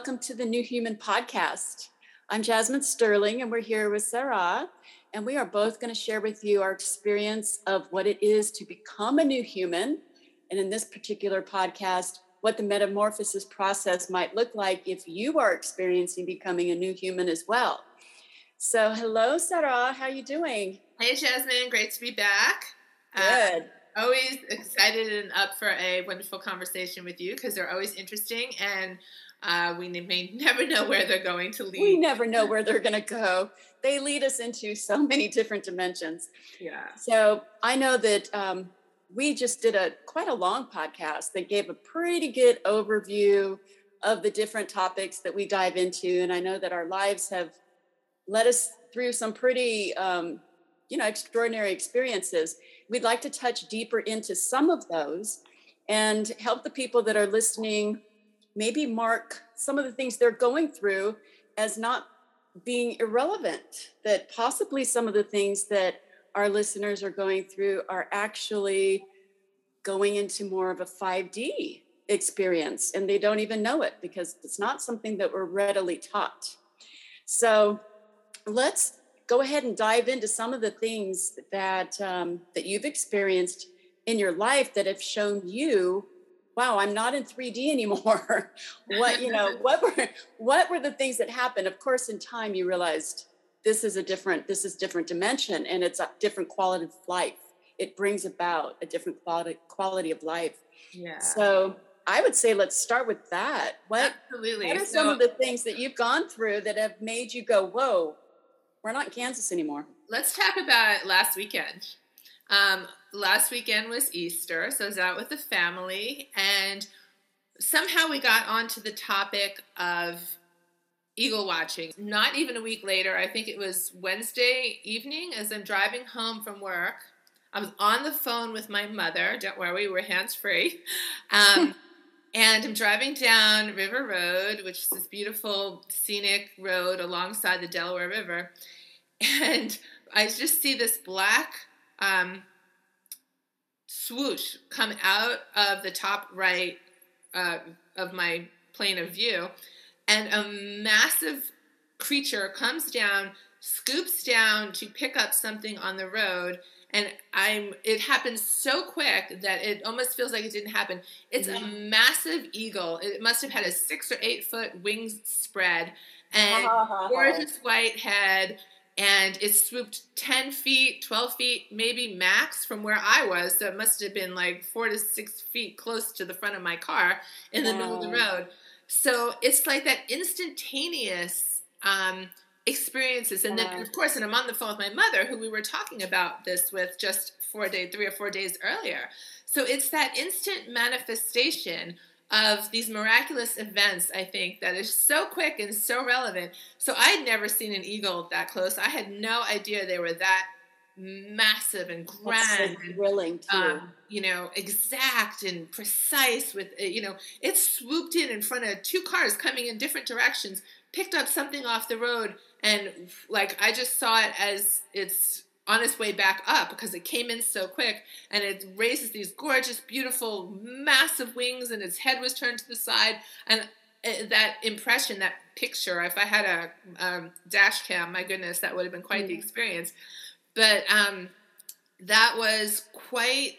Welcome to the New Human Podcast. I'm Jasmine Sterling, and we're here with Sarrah, and we are both going to share with you our experience of what it is to become a new human. And in this particular podcast, what the metamorphosis process might look like if you are experiencing becoming a new human as well. So, hello, Sarrah. How are you doing? Hey, Jasmine. Great to be back. Good. Uh, always excited and up for a wonderful conversation with you because they're always interesting and uh, we may never know where they're going to lead. We never know where they're going to go. They lead us into so many different dimensions. Yeah. So I know that um, we just did a quite a long podcast that gave a pretty good overview of the different topics that we dive into, and I know that our lives have led us through some pretty, um, you know, extraordinary experiences. We'd like to touch deeper into some of those and help the people that are listening maybe mark some of the things they're going through as not being irrelevant, that possibly some of the things that our listeners are going through are actually going into more of a 5D experience and they don't even know it because it's not something that we're readily taught. So let's go ahead and dive into some of the things that um, that you've experienced in your life that have shown you wow i'm not in 3d anymore what you know what were what were the things that happened of course in time you realized this is a different this is different dimension and it's a different quality of life it brings about a different quality quality of life Yeah. so i would say let's start with that what Absolutely. what are So- some of the things that you've gone through that have made you go whoa we're not in kansas anymore let's talk about last weekend. Um, last weekend was Easter, so I was out with the family, and somehow we got onto the topic of eagle watching. Not even a week later, I think it was Wednesday evening, as I'm driving home from work. I was on the phone with my mother. Don't worry, we were hands free. Um, and I'm driving down River Road, which is this beautiful scenic road alongside the Delaware River. And I just see this black um, swoosh come out of the top right uh, of my plane of view, and a massive creature comes down, scoops down to pick up something on the road. And I'm. It happens so quick that it almost feels like it didn't happen. It's a massive eagle. It must have had a six or eight foot wings spread, and gorgeous white head and it swooped 10 feet 12 feet maybe max from where i was. So it must have been like four to six feet close to the front of my car in the middle of the road. So it's like that instantaneous um, experiences. And then of course and i'm on the phone with my mother who we were talking about this with just four days three or four days earlier. So it's that instant manifestation of these miraculous events, I think, that is so quick and so relevant. So I'd never seen an eagle that close. I had no idea they were that massive and so grand. and, thrilling too um, you know, exact and precise with, uh, you know, it swooped in in front of two cars coming in different directions, picked up something off the road, and like I just saw it as it's on its way back up because it came in so quick and it raises these gorgeous, beautiful, massive wings, and its head was turned to the side. And uh, that impression, that picture, if I had a um, dash cam, my goodness, that would have been quite the Mm. experience. But um, that was quite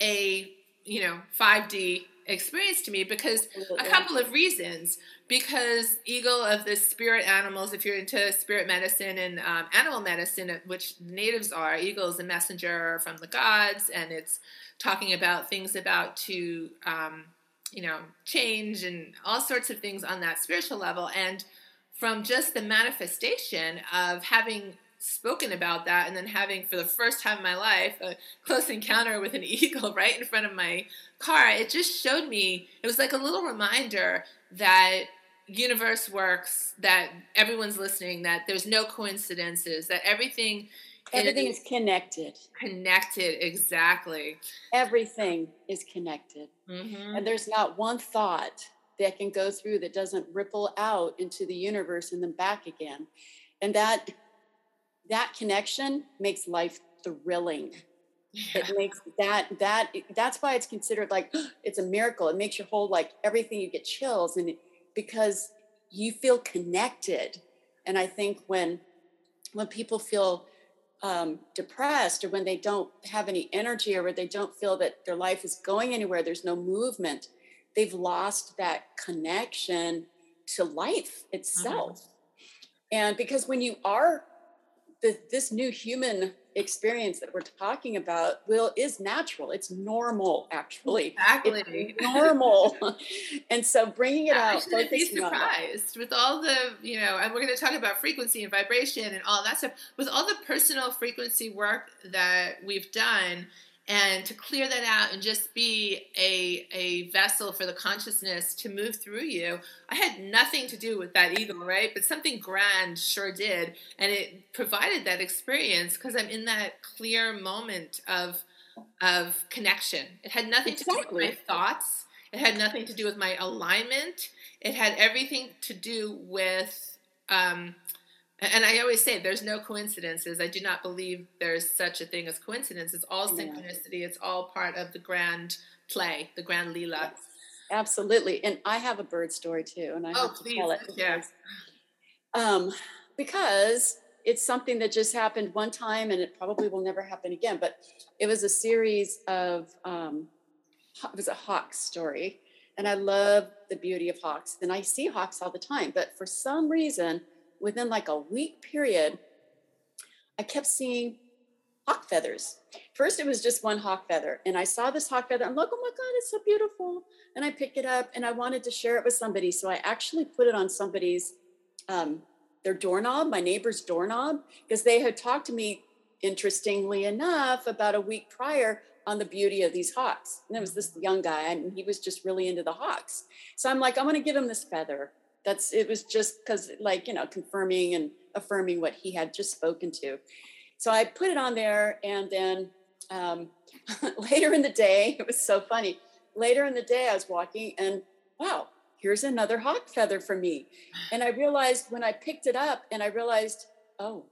a you know 5D experience to me because a couple of reasons. Because eagle of the spirit animals, if you're into spirit medicine and um, animal medicine, uh, which natives are, eagle is a messenger from the gods, and it's talking about things about to um, you know change and all sorts of things on that spiritual level. And from just the manifestation of having spoken about that and then having for the first time in my life a close encounter with an eagle right in front of my car it just showed me it was like a little reminder that universe works that everyone's listening that there's no coincidences that everything everything is connected. Connected exactly. Everything is connected. Hmm and there's not one thought that can go through that doesn't ripple out into the universe and then back again. And that that connection makes life thrilling yeah. it makes that that that's why it's considered like it's a miracle it makes your whole like everything you get chills and it, because you feel connected and i think when when people feel um, depressed or when they don't have any energy or they don't feel that their life is going anywhere there's no movement they've lost that connection to life itself mm-hmm. and because when you are the, this new human experience that we're talking about will is natural. It's normal actually. Exactly. it's normal. And so bringing it out I be surprised with all the you know and we're going to talk about frequency and vibration and all that stuff. With all the personal frequency work that we've done and to clear that out and just be a, a vessel for the consciousness to move through you i had nothing to do with that eagle right? But something grand sure did and it provided that experience because i'm in that clear moment of of connection. It had nothing exactly. to do with my thoughts. It had nothing to do with my alignment. It had everything to do with um, and I always say there's no coincidences. I do not believe there's such a thing as coincidence. It's all synchronicity. It's all part of the grand play, the grand lila. Yes, absolutely. And I have a bird story too, and I oh, have please. to tell it. Because, um, because it's something that just happened one time, and it probably will never happen again. But it was a series of um, it was a hawk story, and I love the beauty of hawks. And I see hawks all the time, but for some reason within like a week period, I kept seeing hawk feathers. First, it was just one hawk feather, and I saw this hawk feather. I'm like, oh my God, it's so beautiful. And I picked it up and I wanted to share it with somebody. So I actually put it on somebody's, um, their doorknob, my neighbor's doorknob, because they had talked to me, interestingly enough, about a week prior on the beauty of these hawks. And it was this young guy, and he was just really into the hawks. So I'm like, I'm going to give him this feather that's it was just because like you know confirming and affirming what he had just spoken to so i put it on there and then um, later in the day it was so funny later in the day i was walking and wow here's another hawk feather for me and i realized when i picked it up and i realized oh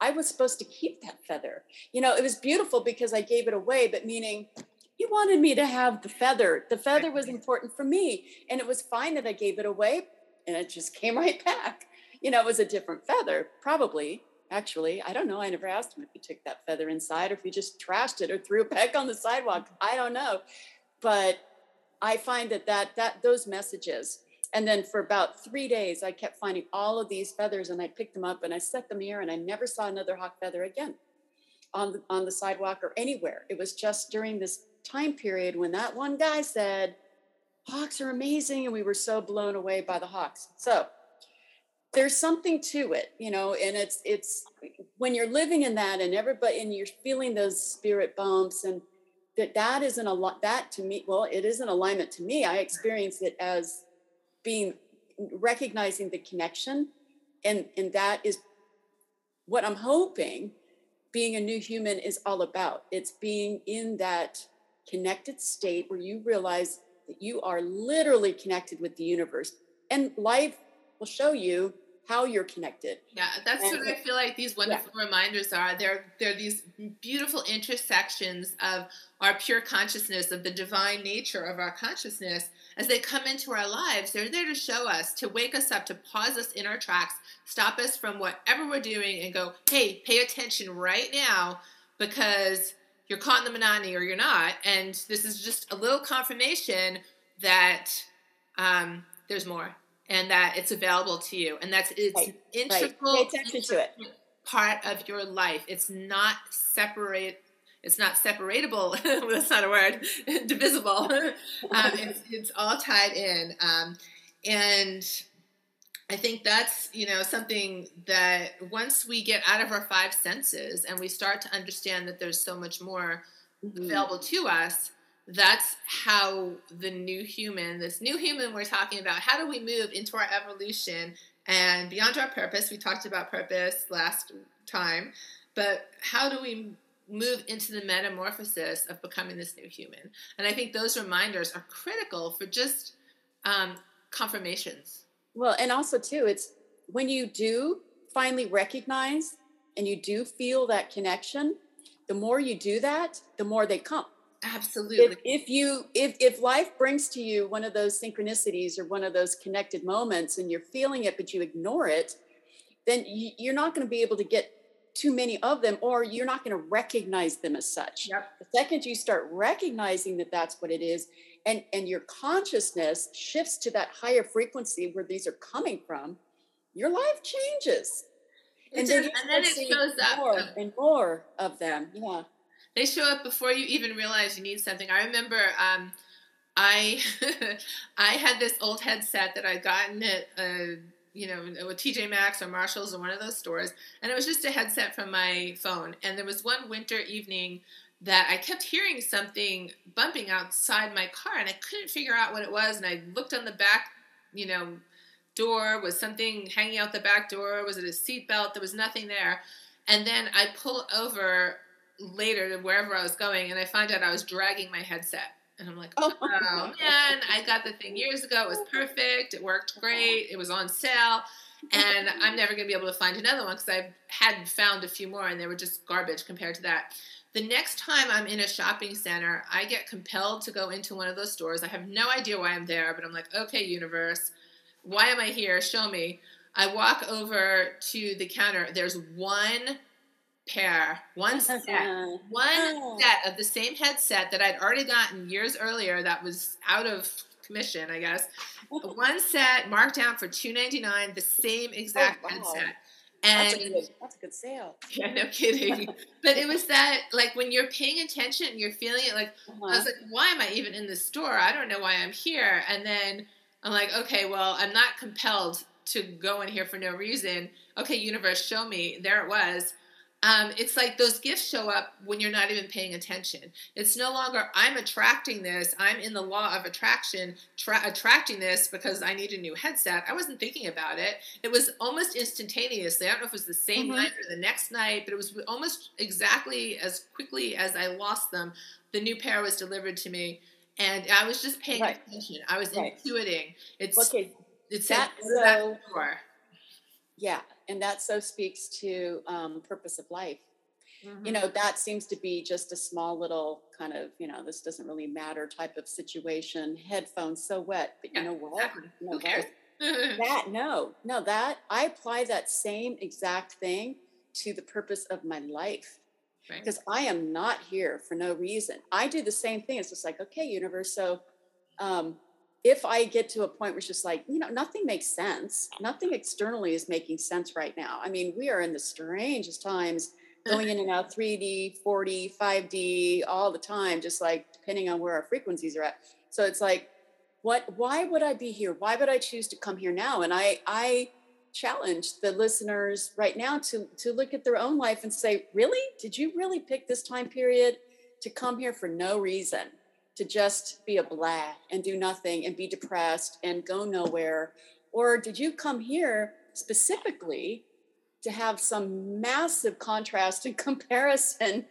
i was supposed to keep that feather you know it was beautiful because i gave it away but meaning he wanted me to have the feather. The feather was important for me. And it was fine that I gave it away, and it just came right back. You know, it was a different feather, probably. Actually, I don't know. I never asked him if he took that feather inside or if he just trashed it or threw it back on the sidewalk. I don't know. But I find that that that those messages, and then for about three days, I kept finding all of these feathers, and I picked them up and I set them here, and I never saw another hawk feather again on the on the sidewalk or anywhere. It was just during this time period when that one guy said, hawks are amazing and we were so blown away by the hawks. So there's something to it you know and it's it's when you're living in that and everybody and you're feeling those spirit bumps and that that isn't a lot that to me well it is an alignment to me. I experience it as being recognizing the connection and and that is what i'm hoping being a new human is all about. It's being in that connected state where you realize that you are literally connected with the universe and life will show you how you're connected. Yeah, that's and, what I feel like these wonderful yeah. reminders are. They're they're these beautiful intersections of our pure consciousness, of the divine nature of our consciousness. As they come into our lives, they're there to show us, to wake us up, to pause us in our tracks, stop us from whatever we're doing, and go, hey, pay attention right now because you're caught in the Manani or you're not. And this is just a little confirmation that um, there's more and that it's available to you. And that's it's right. integral right. Pay attention to it. part of your life. It's not separate. It's not separatable. that's not a word. Divisible. um, it's, it's all tied in. Um, and I think that's, you know, something that once we get out of our five senses and we start to understand that there's so much more mm-hmm. available to us, that's how the new human, this new human we're talking about, how do we move into our evolution and beyond our purpose? We talked about purpose last time, but how do we move into the metamorphosis of becoming this new human? And I think those reminders are critical for just um, confirmations well, and also too, it's when you do finally recognize and you do feel that connection, the more you do that, the more they come. Absolutely. If, if you if if life brings to you one of those synchronicities or one of those connected moments and you're feeling it but you ignore it, then you're not going to be able to get too many of them or you're not going to recognize them as such. Yep. The second you start recognizing that that's what it is and and your consciousness shifts to that higher frequency where these are coming from, your life changes. And, then and then it shows up more and more of them. Yeah. They show up before you even realize you need something. I remember um, I I had this old headset that I'd gotten at uh, you know with TJ Maxx or Marshalls or one of those stores, and it was just a headset from my phone. And there was one winter evening that I kept hearing something bumping outside my car, and I couldn't figure out what it was. And I looked on the back, you know, door. Was something hanging out the back door? Was it a seatbelt? There was nothing there. And then I pull over later to wherever I was going, and I find out I was dragging my headset. And I'm like, oh, oh man, I got the thing years ago. It was perfect. It worked great. It was on sale. And I'm never going to be able to find another one because I had found a few more and they were just garbage compared to that. The next time I'm in a shopping center, I get compelled to go into one of those stores. I have no idea why I'm there, but I'm like, okay, universe, why am I here? Show me. I walk over to the counter. There's one pair, one set, one oh. set of the same headset that I'd already gotten years earlier that was out of commission, I guess. one set marked down for two ninety nine, the same oh, exact oh, wow. headset. And that's a, good, that's a good sale. Yeah, no kidding. but it was that, like, when you're paying attention and you're feeling it, like, uh-huh. I was like, why am I even in the store? I don't know why I'm here. And then I'm like, okay, well, I'm not compelled to go in here for no reason. Okay, universe, show me. There it was. Um, it's like those gifts show up when you're not even paying attention. It's no longer I'm attracting this. I'm in the law of attraction, tra- attracting this because I need a new headset. I wasn't thinking about it. It was almost instantaneously. I don't know if it was the same mm-hmm. night or the next night, but it was almost exactly as quickly as I lost them. The new pair was delivered to me, and I was just paying right. attention. I was right. intuiting. It's okay. It said so, yeah, and that so speaks to um, purpose of life. Mm-hmm. You know, that seems to be just a small little kind of, you know, this doesn't really matter type of situation. Headphones so wet, but you know what? You know that no, no, that I apply that same exact thing to the purpose of my life. Because right. I am not here for no reason. I do the same thing. It's just like, okay, universe. So um, if I get to a point where it's just like, you know, nothing makes sense, nothing externally is making sense right now. I mean, we are in the strangest times going in and out 3D, 4D, 5D all the time, just like depending on where our frequencies are at. So it's like, what, why would I be here? Why would I choose to come here now? And I, I, challenge the listeners right now to to look at their own life and say really did you really pick this time period to come here for no reason to just be a blah and do nothing and be depressed and go nowhere? Or did you come here specifically to have some massive contrast and comparison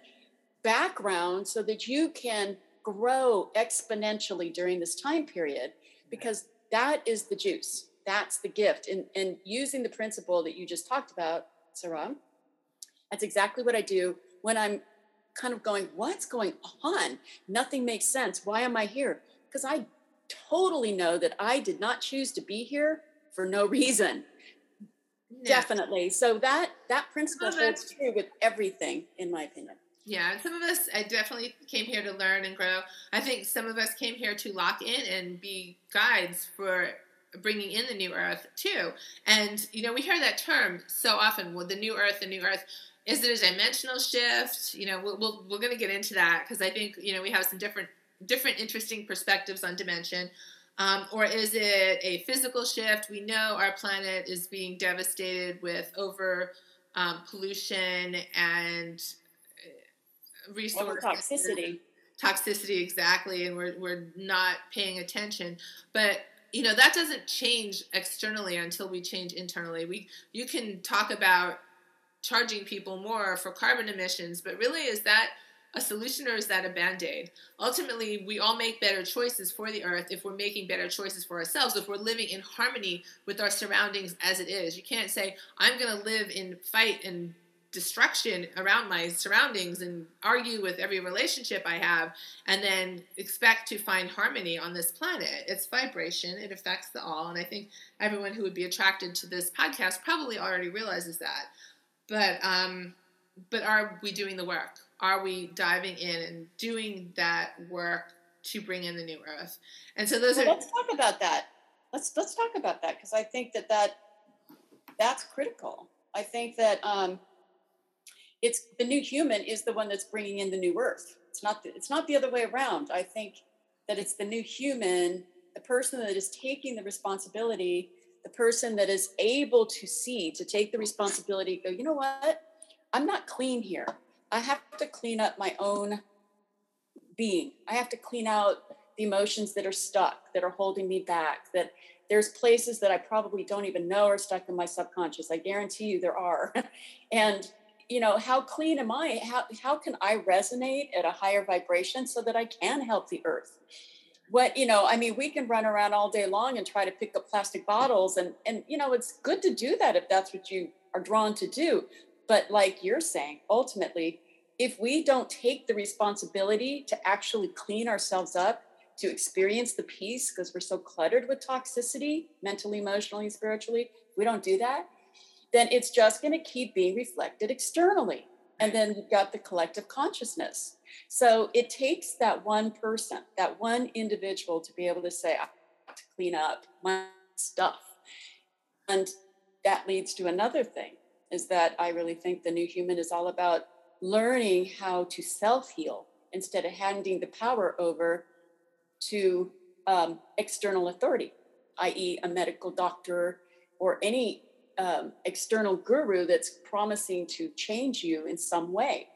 background so that you can grow exponentially during this time period? Because that is the juice. That's the gift. And, and using the principle that you just talked about, Sarrah, that's exactly what I do when I'm kind of going, what's going on? Nothing makes sense. Why am I here? Because I totally know that I did not choose to be here for no reason. Yeah. Definitely. So that that principle holds true with everything, in my opinion. Yeah, some of us I definitely came here to learn and grow. I think some of us came here to lock in and be guides for bringing in the new earth too. And you know, we hear that term so often. Well, the new earth, the new earth is it a dimensional shift? You know, we'll, we'll we're going to get into that because I think you know we have some different different interesting perspectives on dimension. Um, or is it a physical shift? We know our planet is being devastated with over um, pollution and uh, resource toxicity. Toxicity, exactly, and we're we're not paying attention. But you know that doesn't change externally until we change internally. We you can talk about charging people more for carbon emissions, but really is that a solution or is that a band aid? Ultimately, we all make better choices for the earth if we're making better choices for ourselves, if we're living in harmony with our surroundings as it is. You can't say, I'm going to live in fight and destruction around my surroundings and argue with every relationship I have and then expect to find harmony on this planet. It's vibration, it affects the all. And I think everyone who would be attracted to this podcast probably already realizes that. But, um, but are we doing the work? Are we diving in and doing that work to bring in the new earth? And so those well, are. Let's talk about that. Let's let's talk about that because I think that that that's critical. I think that um, it's the new human is the one that's bringing in the new earth. It's not the, it's not the other way around. I think that it's the new human, the person that is taking the responsibility, the person that is able to see, to take the responsibility, go, you know what? I'm not clean here. I have to clean up my own being. I have to clean out the emotions that are stuck, that are holding me back, that there's places that I probably don't even know are stuck in my subconscious. I guarantee you there are. and you know how clean am i how, how can i resonate at a higher vibration so that i can help the earth what you know i mean we can run around all day long and try to pick up plastic bottles and and you know it's good to do that if that's what you are drawn to do but like you're saying ultimately if we don't take the responsibility to actually clean ourselves up to experience the peace because we're so cluttered with toxicity mentally emotionally spiritually we don't do that then it's just going to keep being reflected externally. And then you've got the collective consciousness. So it takes that one person, that one individual to be able to say, I have to clean up my stuff. And that leads to another thing is that I really think the new human is all about learning how to self heal instead of handing the power over to um, external authority, i.e., a medical doctor or any um, external guru that's promising to change you in some way.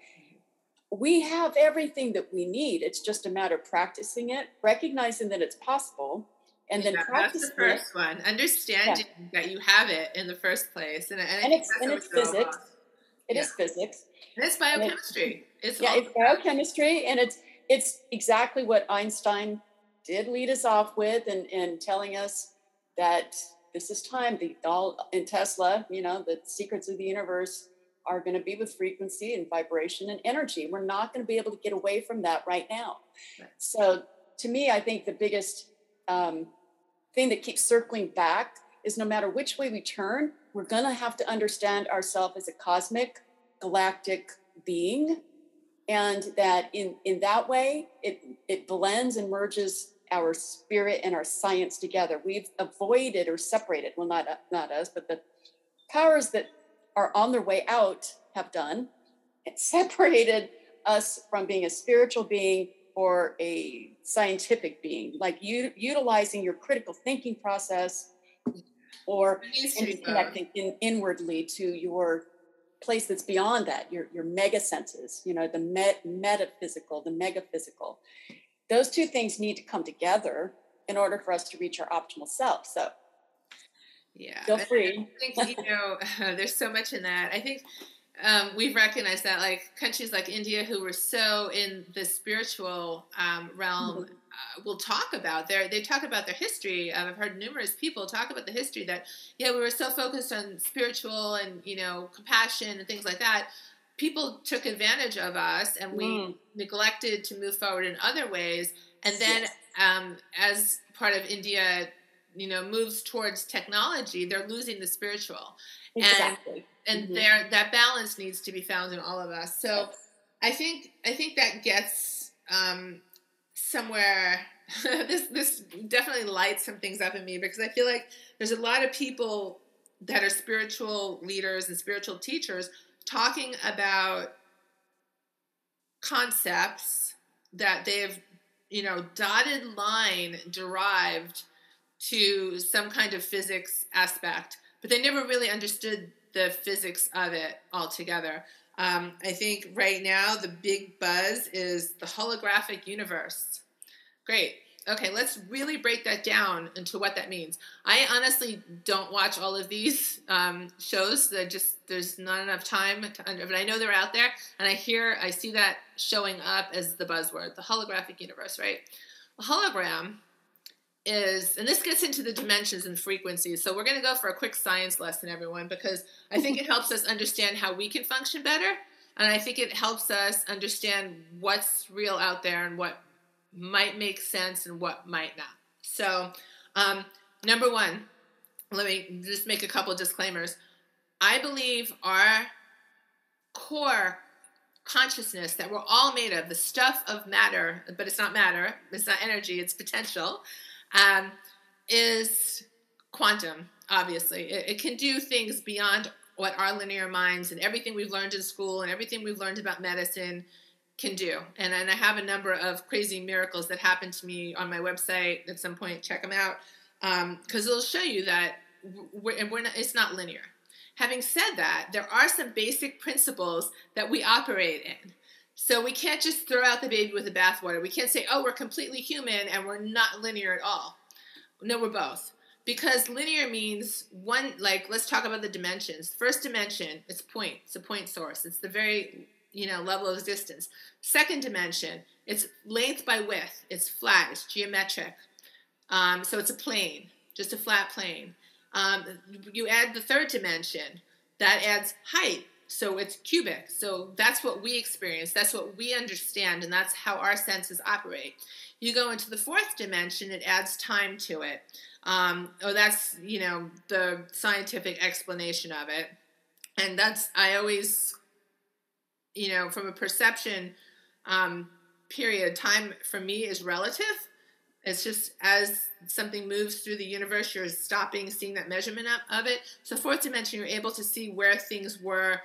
We have everything that we need. It's just a matter of practicing it, recognizing that it's possible, and then yeah, practicing. That's the first it. one. Understanding yeah. that you have it in the first place, and, and, and it's and it's physics. It yeah. is physics. And it's biochemistry. It's, it's yeah, it's biochemistry, and it's it's exactly what Einstein did lead us off with, and and telling us that this is time. The all in Tesla, you know, the secrets of the universe are going to be with frequency and vibration and energy. We're not going to be able to get away from that right now. Right. So, to me, I think the biggest um, thing that keeps circling back is no matter which way we turn, we're going to have to understand ourselves as a cosmic, galactic being, and that in in that way, it it blends and merges our spirit and our science together. We've avoided or separated, well, not, not us, but the powers that are on their way out have done, it separated us from being a spiritual being or a scientific being, like you utilizing your critical thinking process or connecting in, inwardly to your place that's beyond that, your, your mega senses, you know, the met, metaphysical, the mega physical those two things need to come together in order for us to reach our optimal self. So, yeah, feel free. I think you know, there's so much in that. I think um, we've recognized that, like countries like India, who were so in the spiritual um, realm, mm-hmm. uh, will talk about their. They talk about their history. Um, I've heard numerous people talk about the history that, yeah, we were so focused on spiritual and you know compassion and things like that people took advantage of us and we mm. neglected to move forward in other ways and then yes. um, as part of india you know moves towards technology they're losing the spiritual exactly. and and mm-hmm. there that balance needs to be found in all of us so yes. i think i think that gets um, somewhere this this definitely lights some things up in me because i feel like there's a lot of people that are spiritual leaders and spiritual teachers talking about concepts that they've, you know, dotted line derived to some kind of physics aspect, but they never really understood the physics of it altogether. Um, I think right now the big buzz is the holographic universe. Great okay, let's really break that down into what that means. I honestly don't watch all of these um, shows. That just there's not enough time to but I know they're out there, and I hear I see that showing up as the buzzword, the holographic universe, right? A hologram is, and this gets into the dimensions and frequencies. So we're going to go for a quick science lesson, everyone, because I think it helps us understand how we can function better. And I think it helps us understand what's real out there and what might make sense and what might not. So, um, number one, let me just make a couple disclaimers. I believe our core consciousness that we're all made of, the stuff of matter, but it's not matter, it's not energy, it's potential, um, is quantum, obviously. It, it, can do things beyond what our linear minds and everything we've learned in school and everything we've learned about medicine can do. And, and I have a number of crazy miracles that happened to me on my website at some point. Check them out because um, it'll show you that we're, we're not, it's not linear. Having said that, there are some basic principles that we operate in. So we can't just throw out the baby with the bathwater. We can't say, oh, we're completely human and we're not linear at all. No, we're both. Because linear means one, like, let's talk about the dimensions. First dimension, it's point, it's a point source. It's the very, you know, level of distance. Second dimension, it's length by width. It's flat, it's geometric. Um, so it's a plane, just a flat plane. Um, you add the third dimension, that adds height. So it's cubic. So that's what we experience. That's what we understand, and that's how our senses operate. You go into the fourth dimension, it adds time to it. Um, oh, that's you know the scientific explanation of it, and that's I always, you know, from a perception um, period, time for me is relative it's just as something moves through the universe, you're stopping seeing that measurement of it. So, fourth dimension, you're able to see where things were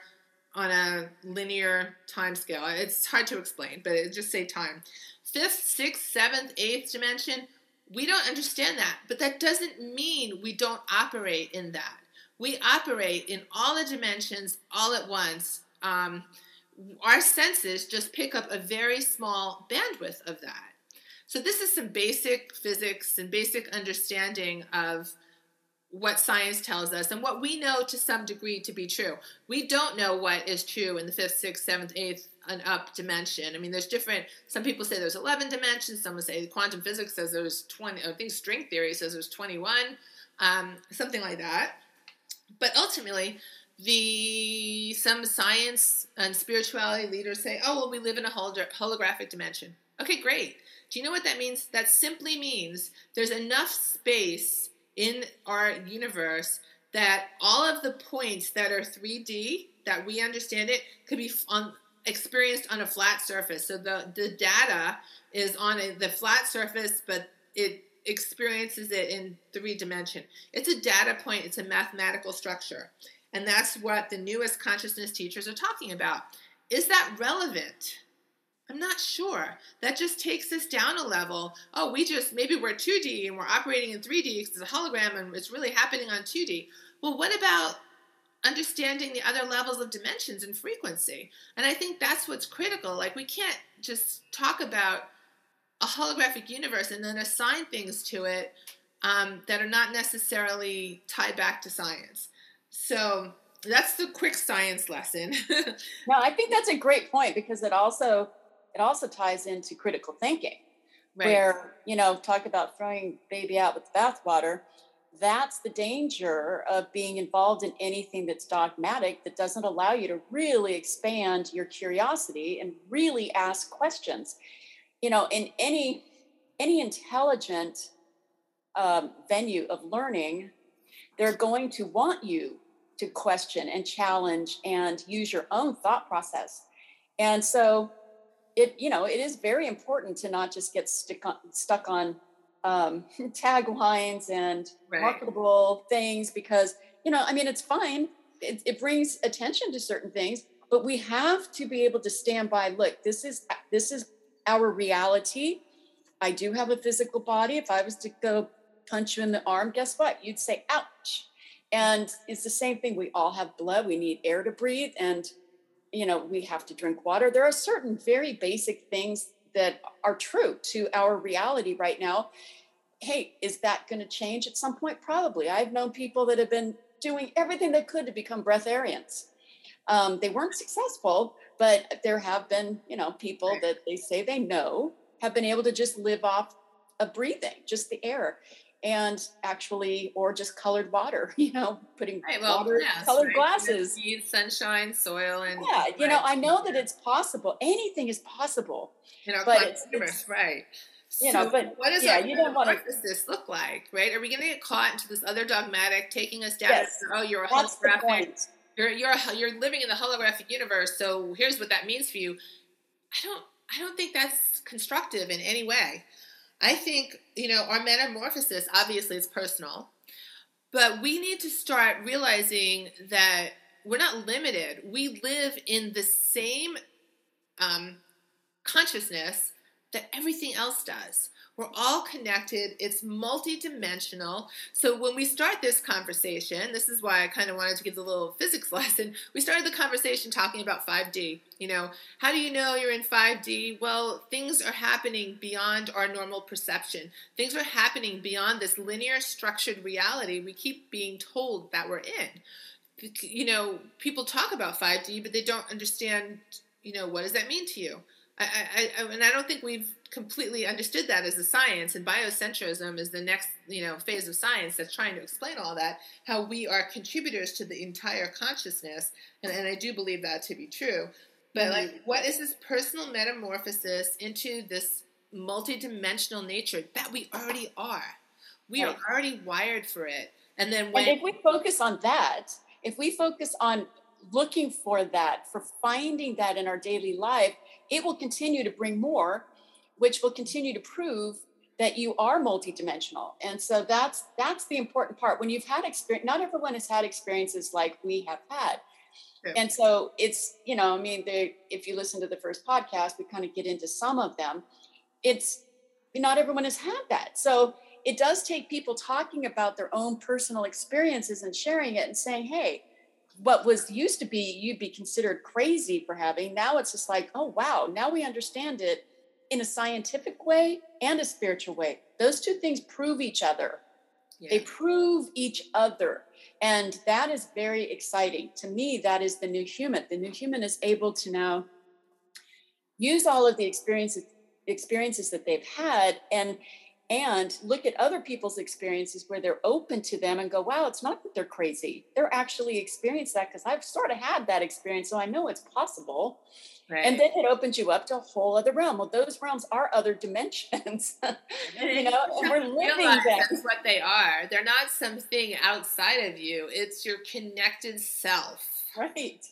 on a linear time scale. It's hard to explain, but it just say time. Fifth, sixth, seventh, eighth dimension, we don't understand that, but that doesn't mean we don't operate in that. We operate in all the dimensions all at once. Um, our senses just pick up a very small bandwidth of that. So this is some basic physics and basic understanding of what science tells us and what we know to some degree to be true. We don't know what is true in the fifth, sixth, seventh, eighth, and up dimension. I mean, there's different. Some people say there's 11 dimensions. Some say quantum physics says there's 20. I think string theory says there's 21, um, something like that. But ultimately, the some science and spirituality leaders say, oh well, we live in a holographic dimension. Okay, great. Do you know what that means? That simply means there's enough space in our universe that all of the points that are 3D, that we understand it, could be on, experienced on a flat surface. So the, the data is on a, the flat surface, but it experiences it in three dimension. It's a data point, it's a mathematical structure. And that's what the newest consciousness teachers are talking about. Is that relevant? I'm not sure. That just takes us down a level. Oh, we just, maybe we're 2D and we're operating in 3D because it's a hologram and it's really happening on 2D. Well, what about understanding the other levels of dimensions and frequency? And I think that's what's critical. Like, we can't just talk about a holographic universe and then assign things to it um, that are not necessarily tied back to science. So, that's the quick science lesson. no, I think that's a great point because it also it also ties into critical thinking, right. where, you know, talk about throwing baby out with the bathwater. That's the danger of being involved in anything that's dogmatic that doesn't allow you to really expand your curiosity and really ask questions. You know, in any any intelligent um, venue of learning, they're going to want you to question and challenge and use your own thought process. And so it you know it is very important to not just get stick on, stuck on um, taglines and right. marketable things because you know i mean it's fine. It, it brings attention to certain things but we have to be able to stand by look this is this is our reality. I do have a physical body. If i was to go punch you in the arm guess what? You'd say ouch. And it's the same thing. We all have blood. We need air to breathe. And you know, we have to drink water. There are certain very basic things that are true to our reality right now. Hey, is that going to change at some point? Probably. I've known people that have been doing everything they could to become breatharians. Um, they weren't successful, but there have been, you know, people that they say they know have been able to just live off of breathing, just the air and actually or just colored water you know putting right, well, water yes, colored right. glasses Seed, sunshine soil and yeah you know i know that it's possible anything is possible you know but it's, it's, right you so know, but what does yeah, you don't want to. does this look like, right? Are we going to get caught into this other dogmatic, taking us down? Yes, oh, you're a holographic. You're you're a, you're living in the holographic universe. So here's what that means for you. I don't I don't think that's constructive in any way. I think, you know, our metamorphosis obviously is personal, but we need to start realizing that we're not limited. We live in the same um, consciousness that everything else does. We're all connected. It's multidimensional. So when we start this conversation, this is why I kind of wanted to give the little physics lesson. We started the conversation talking about 5D. You know, how do you know you're in 5D? Well, things are happening beyond our normal perception. Things are happening beyond this linear structured reality we keep being told that we're in. You know, people talk about 5D, but they don't understand, you know, what does that mean to you? I, I, I, and I don't think we've completely understood that as a science. And biocentrism is the next, you know, phase of science that's trying to explain all that. How we are contributors to the entire consciousness, and, and I do believe that to be true. But mm-hmm. like, what is this personal metamorphosis into this multidimensional nature that we already are? We right. are already wired for it. And then when and if we focus on that, if we focus on looking for that, for finding that in our daily life, it will continue to bring more, which will continue to prove that you are multidimensional. And so that's that's the important part. When you've had experience, not everyone has had experiences like we have had. Yeah. And so it's, you know, I mean, they, if you listen to the first podcast, we kind of get into some of them. It's not everyone has had that. So it does take people talking about their own personal experiences and sharing it and saying, hey, what was used to be you'd be considered crazy for having now it's just like oh wow now we understand it in a scientific way and a spiritual way. Those two things prove each other. Yeah. they prove each other. And that is very exciting. To me that is the new human. The new human is able to now use all of the experiences experiences that they've had and and look at other people's experiences where they're open to them and go, wow, it's not that they're crazy. They're actually experienced that because I've sort of had that experience. So I know it's possible. Right. And then it opens you up to a whole other realm. Well, those realms are other dimensions, you know, and we're living that. That's what they are. They're not something outside of you. It's your connected self. Right.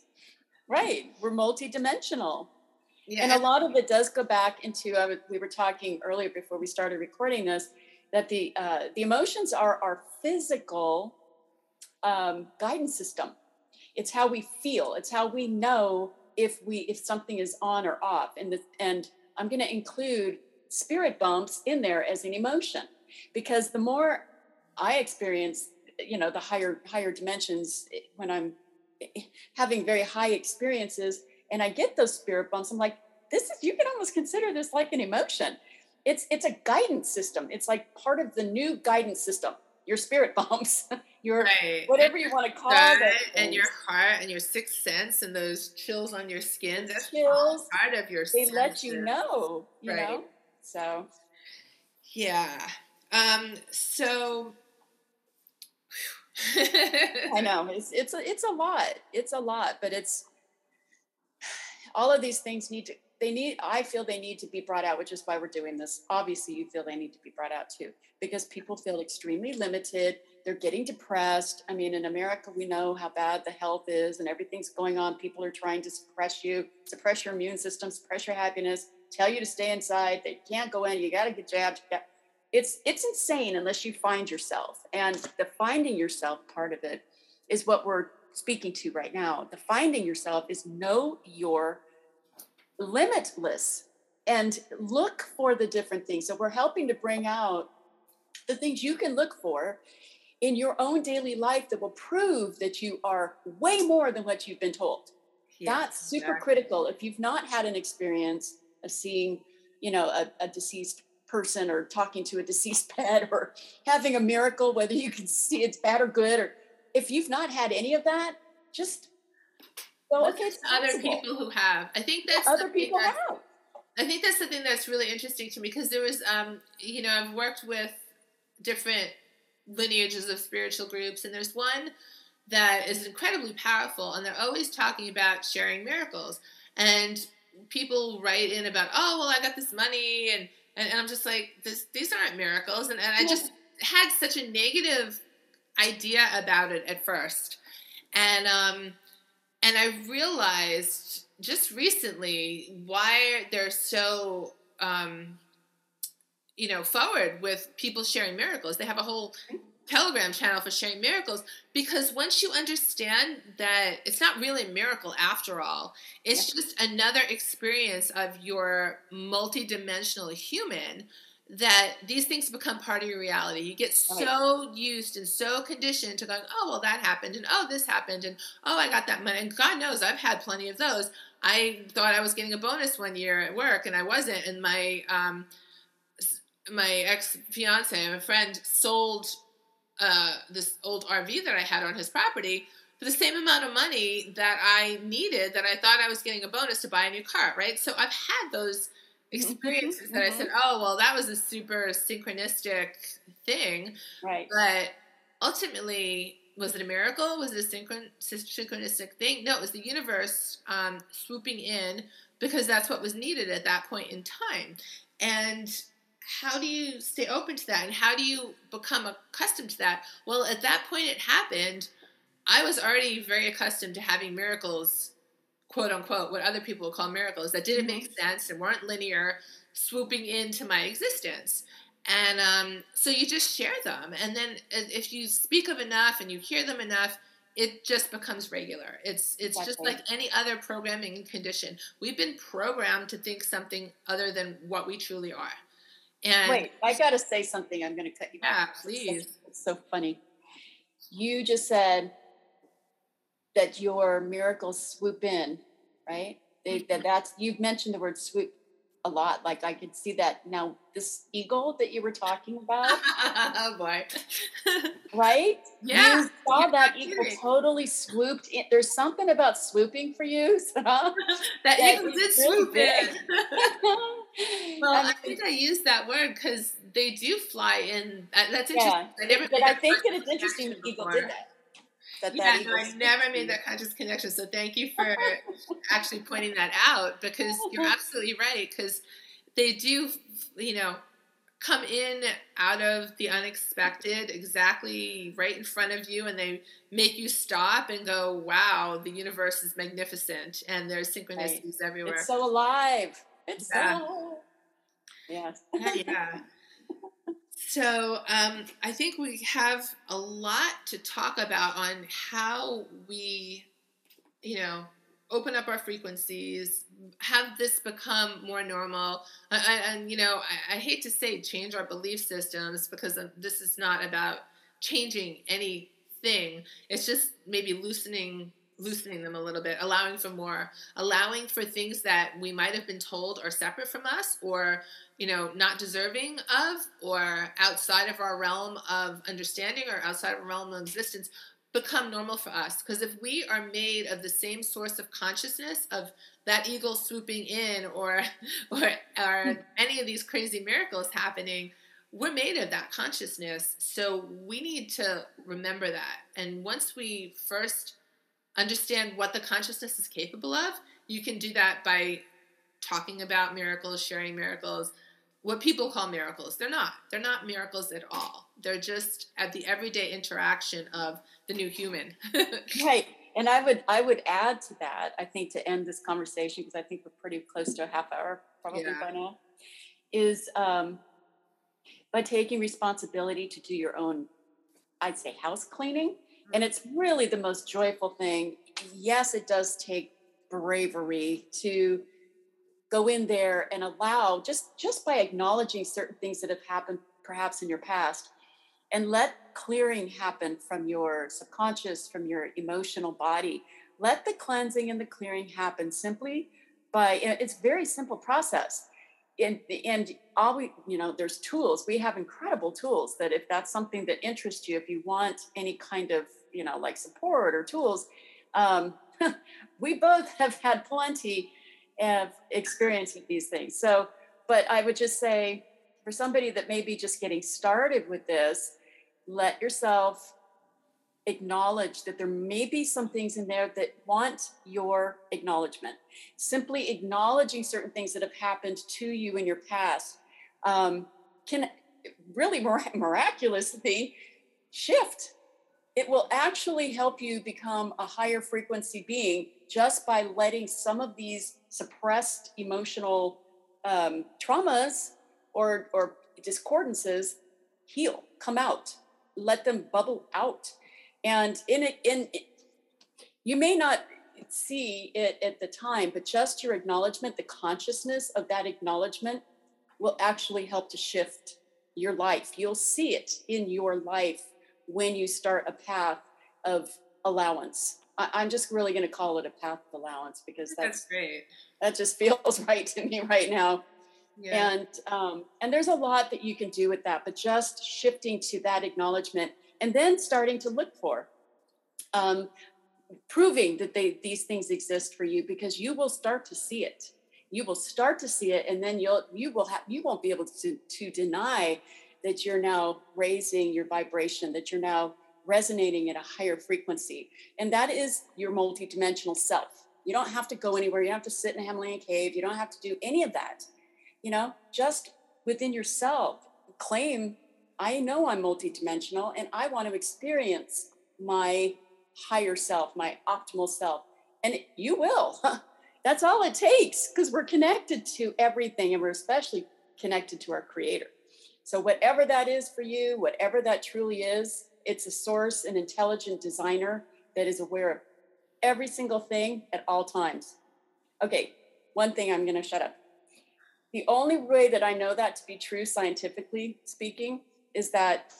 Right. We're multidimensional. Yeah. And a lot of it does go back into uh, we were talking earlier before we started recording this that the uh, the emotions are our physical um, guidance system. It's how we feel. It's how we know if we if something is on or off. And the, and I'm going to include spirit bumps in there as an emotion because the more I experience, you know, the higher higher dimensions eh, when I'm eh, having very high experiences and I get those spirit bumps, I'm like, this is you can almost consider this like an emotion. It's it's a guidance system. It's like part of the new guidance system. Your spirit bumps, your right. whatever you want to call it, and your heart and your sixth sense and those chills on your skin. That's chills, part of your. They senses. let you know, you right. know. So, yeah. Um. So. I know it's it's a it's a lot. It's a lot, but it's all of these things need to they need i feel they need to be brought out which is why we're doing this. Obviously you feel they need to be brought out too because people feel extremely limited. They're getting depressed. I mean in america we know how bad the health is and everything's going on. People are trying to suppress you suppress your immune system suppress your happiness tell you to stay inside. They can't go in. You got to get jabbed. It's it's insane unless you find yourself. And the finding yourself part of it is what we're speaking to right now. The finding yourself is know your limitless and look for the different things. So we're helping to bring out the things you can look for in your own daily life that will prove that you are way more than what you've been told. Yes, That's super exactly. critical. If you've not had an experience of seeing, you know, a, a deceased person or talking to a deceased pet or having a miracle, whether you can see it's bad or good or if you've not had any of that, just go okay. Other people who have. I think that's other people that, have. I think that's the thing that's really interesting to me because there was, um, you know, I've worked with different lineages of spiritual groups, and there's one that is incredibly powerful, and they're always talking about sharing miracles. And people write in about, oh, well, I got this money, and and, and I'm just like, this, these aren't miracles, and, and I just had such a negative idea about it at first, and um, and I realized just recently why they're so um, you know forward with people sharing miracles. They have a whole Telegram channel for sharing miracles because once you understand that it's not really a miracle after all, it's yeah. just another experience of your multidimensional human that these things become part of your reality. You get so used and so conditioned to going, oh, well, that happened, and oh, this happened, and oh, I got that money. And God knows I've had plenty of those. I thought I was getting a bonus one year at work, and I wasn't. And my um, my ex fiance, my friend, sold uh, this old RV that I had on his property for the same amount of money that I needed that I thought I was getting a bonus to buy a new car, right? So I've had those experiences mm-hmm. that I said, oh, well, that was a super synchronistic thing. Right. But ultimately, was it a miracle? Was it a synchron- synchronistic thing? No, it was the universe um, swooping in because that's what was needed at that point in time. And how do you stay open to that? And how do you become accustomed to that? Well, at that point, it happened. I was already very accustomed to having miracles quote unquote what other people would call miracles that didn't make sense and weren't linear swooping into my existence. And um, so you just share them. And then if you speak of enough and you hear them enough it just becomes regular. It's it's exactly. just like any other programming condition. We've been programmed to think something other than what we truly are. And wait i gotta say something. I'm gonna cut you yeah please. it's so funny. You just said that your miracles swoop in, right? They, that mm-hmm. that's you've mentioned the word swoop a lot. Like I could see that now. This eagle that you were talking about, oh boy, right? Yeah, you saw that eagle kidding. totally swooped in. There's something about swooping for you, so that, that eagle did swoop in. well, I, mean, I think I used that word because they do fly in. That's interesting. Yeah, I never but I think that it's interesting the eagle did that that yeah, that no, I never made that conscious connection. So thank you for actually pointing that out because you're absolutely right. Because they do, you know, come in out of the unexpected, exactly right in front of you, and they make you stop and go, "Wow, the universe is magnificent," and there's synchronicities right. everywhere. It's so alive. It's yeah. so alive. Yes. yeah. yeah. So um, I think we have a lot to talk about on how we, you know, open up our frequencies, have this become more normal, and, and you know, I, I, hate to say change our belief systems because this is not about changing anything. It's just maybe loosening loosening them a little bit, allowing for more, allowing for things that we might have been told are separate from us or, you know, not deserving of or outside of our realm of understanding or outside of our realm of existence become normal for us. Because if we are made of the same source of consciousness of that eagle swooping in or or, or any of these crazy miracles happening, we're made of that consciousness. So we need to remember that. And once we first understand what the consciousness is capable of, you can do that by talking about miracles, sharing miracles, what people call miracles. They're not. They're not miracles at all. They're just at the everyday interaction of the new human. right. And I would I would add to that, I think to end this conversation, because I think we're pretty close to a half hour probably yeah. by now, is um, by taking responsibility to do your own, I'd say house cleaning and mm-hmm. it's really the most joyful thing. Yes, it does take bravery to go in there and allow just just by acknowledging certain things that have happened perhaps in your past and let clearing happen from your subconscious from your emotional body. Let the cleansing and the clearing happen simply by it's very simple process. And and all we you know there's tools. We have incredible tools that if that's something that interests you if you want any kind of you know like support or tools um, we both have had plenty of experience with these things. So, but I would just say for somebody that may be just getting started with this, let yourself acknowledge that there may be some things in there that want your acknowledgement. Simply acknowledging certain things that have happened to you in your past um, can really miraculously shift. It will actually help you become a higher frequency being just by letting some of these suppressed emotional um, traumas or, or discordances heal, come out, let them bubble out and in it, in it, you may not see it at the time, but just your acknowledgement, the consciousness of that acknowledgement will actually help to shift your life. You'll see it in your life when you start a path of allowance. I, am just really going to call it a path of allowance because that's, that's, great. That just feels right to me right now. Yeah. And um, and there's a lot that you can do with that, but just shifting to that acknowledgement and then starting to look for um, proving that they these things exist for you because you will start to see it you will start to see it and then you'll you will have you won't be able to to deny that you're now raising your vibration that you're now resonating at a higher frequency and that is your multidimensional self you don't have to go anywhere you don't have to sit in a himalayan cave you don't have to do any of that you know just within yourself claim I know I'm multidimensional and I want to experience my higher self, my optimal self. And you will. That's all it takes because we're connected to everything and we're especially connected to our creator. So, whatever that is for you, whatever that truly is, it's a source, an intelligent designer that is aware of every single thing at all times. Okay, one thing I'm going to shut up. The only way that I know that to be true, scientifically speaking, is that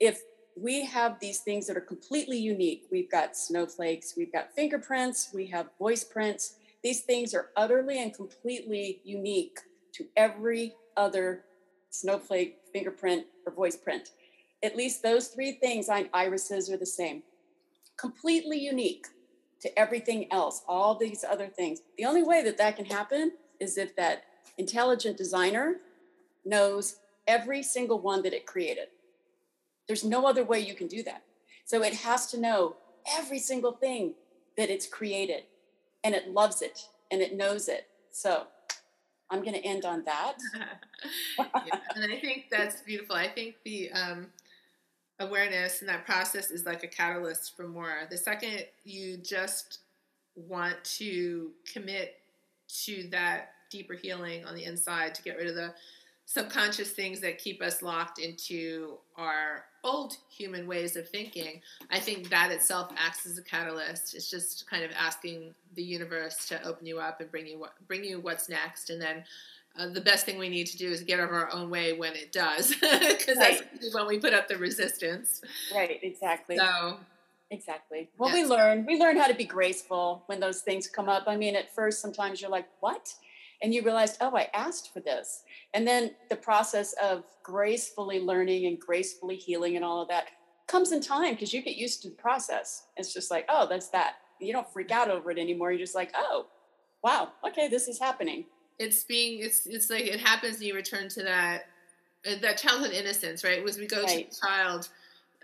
if we have these things that are completely unique, we've got snowflakes, we've got fingerprints, we have voice prints. These things are utterly and completely unique to every other snowflake, fingerprint, or voice print. At least those three things on irises are the same. Completely unique to everything else, all these other things. The only way that that can happen is if that intelligent designer knows every single one that it created. There's no other way you can do that. So it has to know every single thing that it's created and it loves it and it knows it. So I'm going to end on that. yeah, and I think that's beautiful. I think the um, awareness and that process is like a catalyst for more. The second you just want to commit to that deeper healing on the inside to get rid of the subconscious things that keep us locked into our old human ways of thinking, I think that itself acts as a catalyst. It's just kind of asking the universe to open you up and bring you bring you what's next, and then. Uh, the best thing we need to do is get out of our own way when it does, because right. that's when we put up the resistance. Right, exactly. So, exactly. Well, yes. we learn we learn how to be graceful when those things come up. I mean, at first, sometimes you're like, "What?" And you realized, oh, I asked for this. And then the process of gracefully learning and gracefully healing and all of that comes in time because you get used to the process. It's just like, oh, that's that. You don't freak out over it anymore. You're just like, oh, wow, okay, this is happening. It's being, it's it's like it happens and you return to that uh, that childhood innocence, right? As we go right. to child,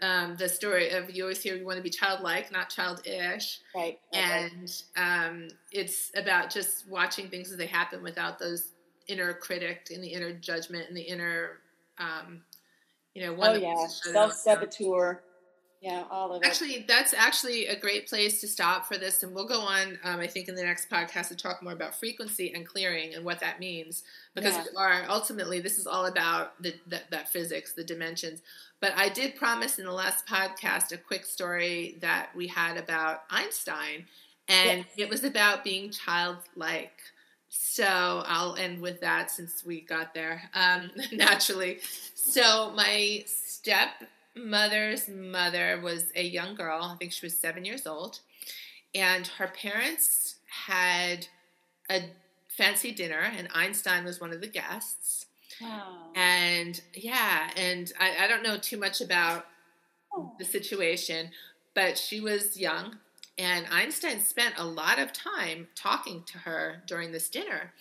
um, the story of you always hear you want to be childlike, not childish. Right. And um, it's about just watching things as they happen without those inner critic and the inner judgment and the inner, um, you know, one. Oh yeah, self saboteur. Yeah, all of it. Actually, that's actually a great place to stop for this, and we'll go on. Um, I think in the next podcast to talk more about frequency and clearing and what that means, because yeah. are ultimately this is all about the, the, that physics, the dimensions. But I did promise in the last podcast a quick story that we had about Einstein, and yes. it was about being childlike. So I'll end with that since we got there um, naturally. So my step mother's mother was a young girl. I think she was seven years old. And her parents had a fancy dinner, and Einstein was one of the guests. Wow. And yeah, and I, I don't know too much about oh. the situation, but she was young And Einstein spent a lot of time talking to her during this dinner.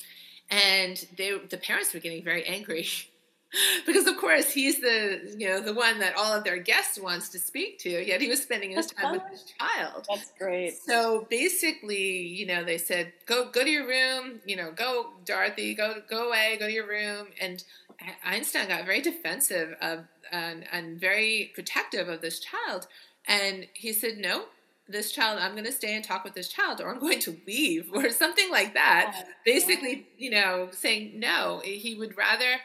And they, the parents were getting very angry because of course he's the you know the one that all of their guests wants to speak to yet he was spending his time with his child. That's great. So basically you know they said go go to your room you know go dorothy go go away go to your room. And einstein got very defensive of and, and very protective of this child. And he said no this child i'm going to stay and talk with this child or i'm going to leave or something like that. Oh, basically you know saying no he would rather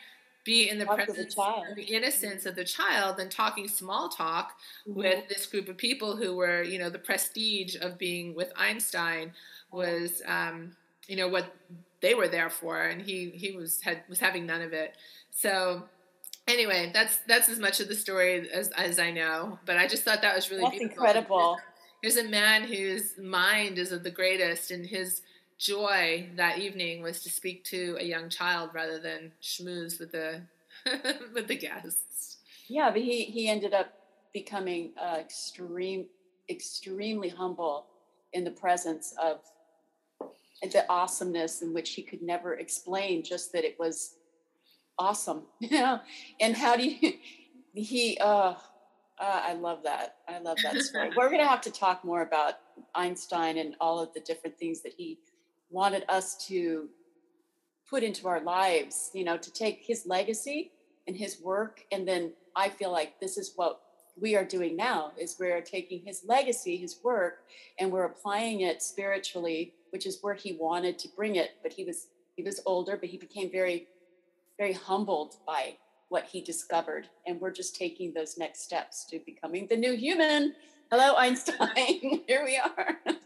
be in the talk presence the, the innocence of the child than talking small talk mm-hmm. with this group of people who were, you know, the prestige of being with Einstein was, um, you know, what they were there for, and he he was had was having none of it. So anyway, that's that's as much of the story as as I know. But I just thought that was really that's beautiful. incredible. Here's a man whose mind is of the greatest, and his joy that evening was to speak to a young child rather than schmooze with the with the guests. Yeah, but he he ended up becoming uh, extreme extremely humble in the presence of the awesomeness in which he could never explain just that it was awesome you know and how do you he uh, uh, I love that. I love that story. We're going to have to talk more about Einstein and all of the different things that he wanted us to put into our lives, you know, to take his legacy and his work. And then I feel like this is what we are doing now is we're taking his legacy, his work, and we're applying it spiritually, which is where he wanted to bring it. But he was he was older, but he became very, very humbled by what he discovered. And we're just taking those next steps to becoming the new human. Hello, Einstein. Here we are.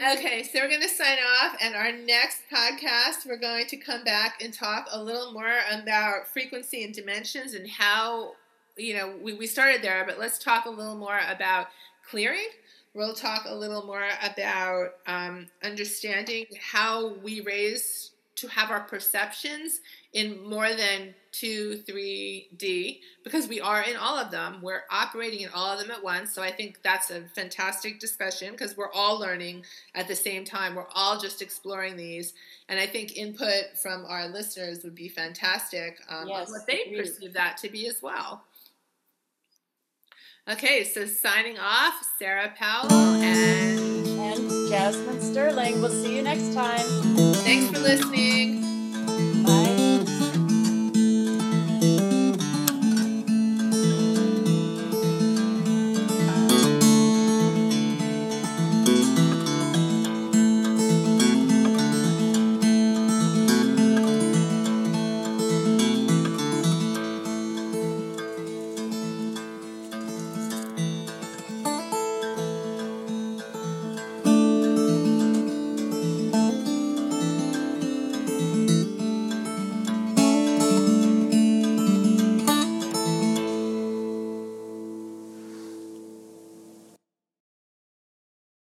Okay, so we're going to sign off, and our next podcast, we're going to come back and talk a little more about frequency and dimensions and how, you know, we, we started there, but let's talk a little more about clearing. We'll talk a little more about um, understanding how we raise to have our perceptions in more than 2, 3D because we are in all of them. We're operating in all of them at once. So I think that's a fantastic discussion because we're all learning at the same time. We're all just exploring these. And I think input from our listeners would be fantastic um, yes, on what they agreed. perceive that to be as well. Okay, so signing off, Sarrah Powell and, and Jasmine Sterling. We'll see you next time. Thanks for listening.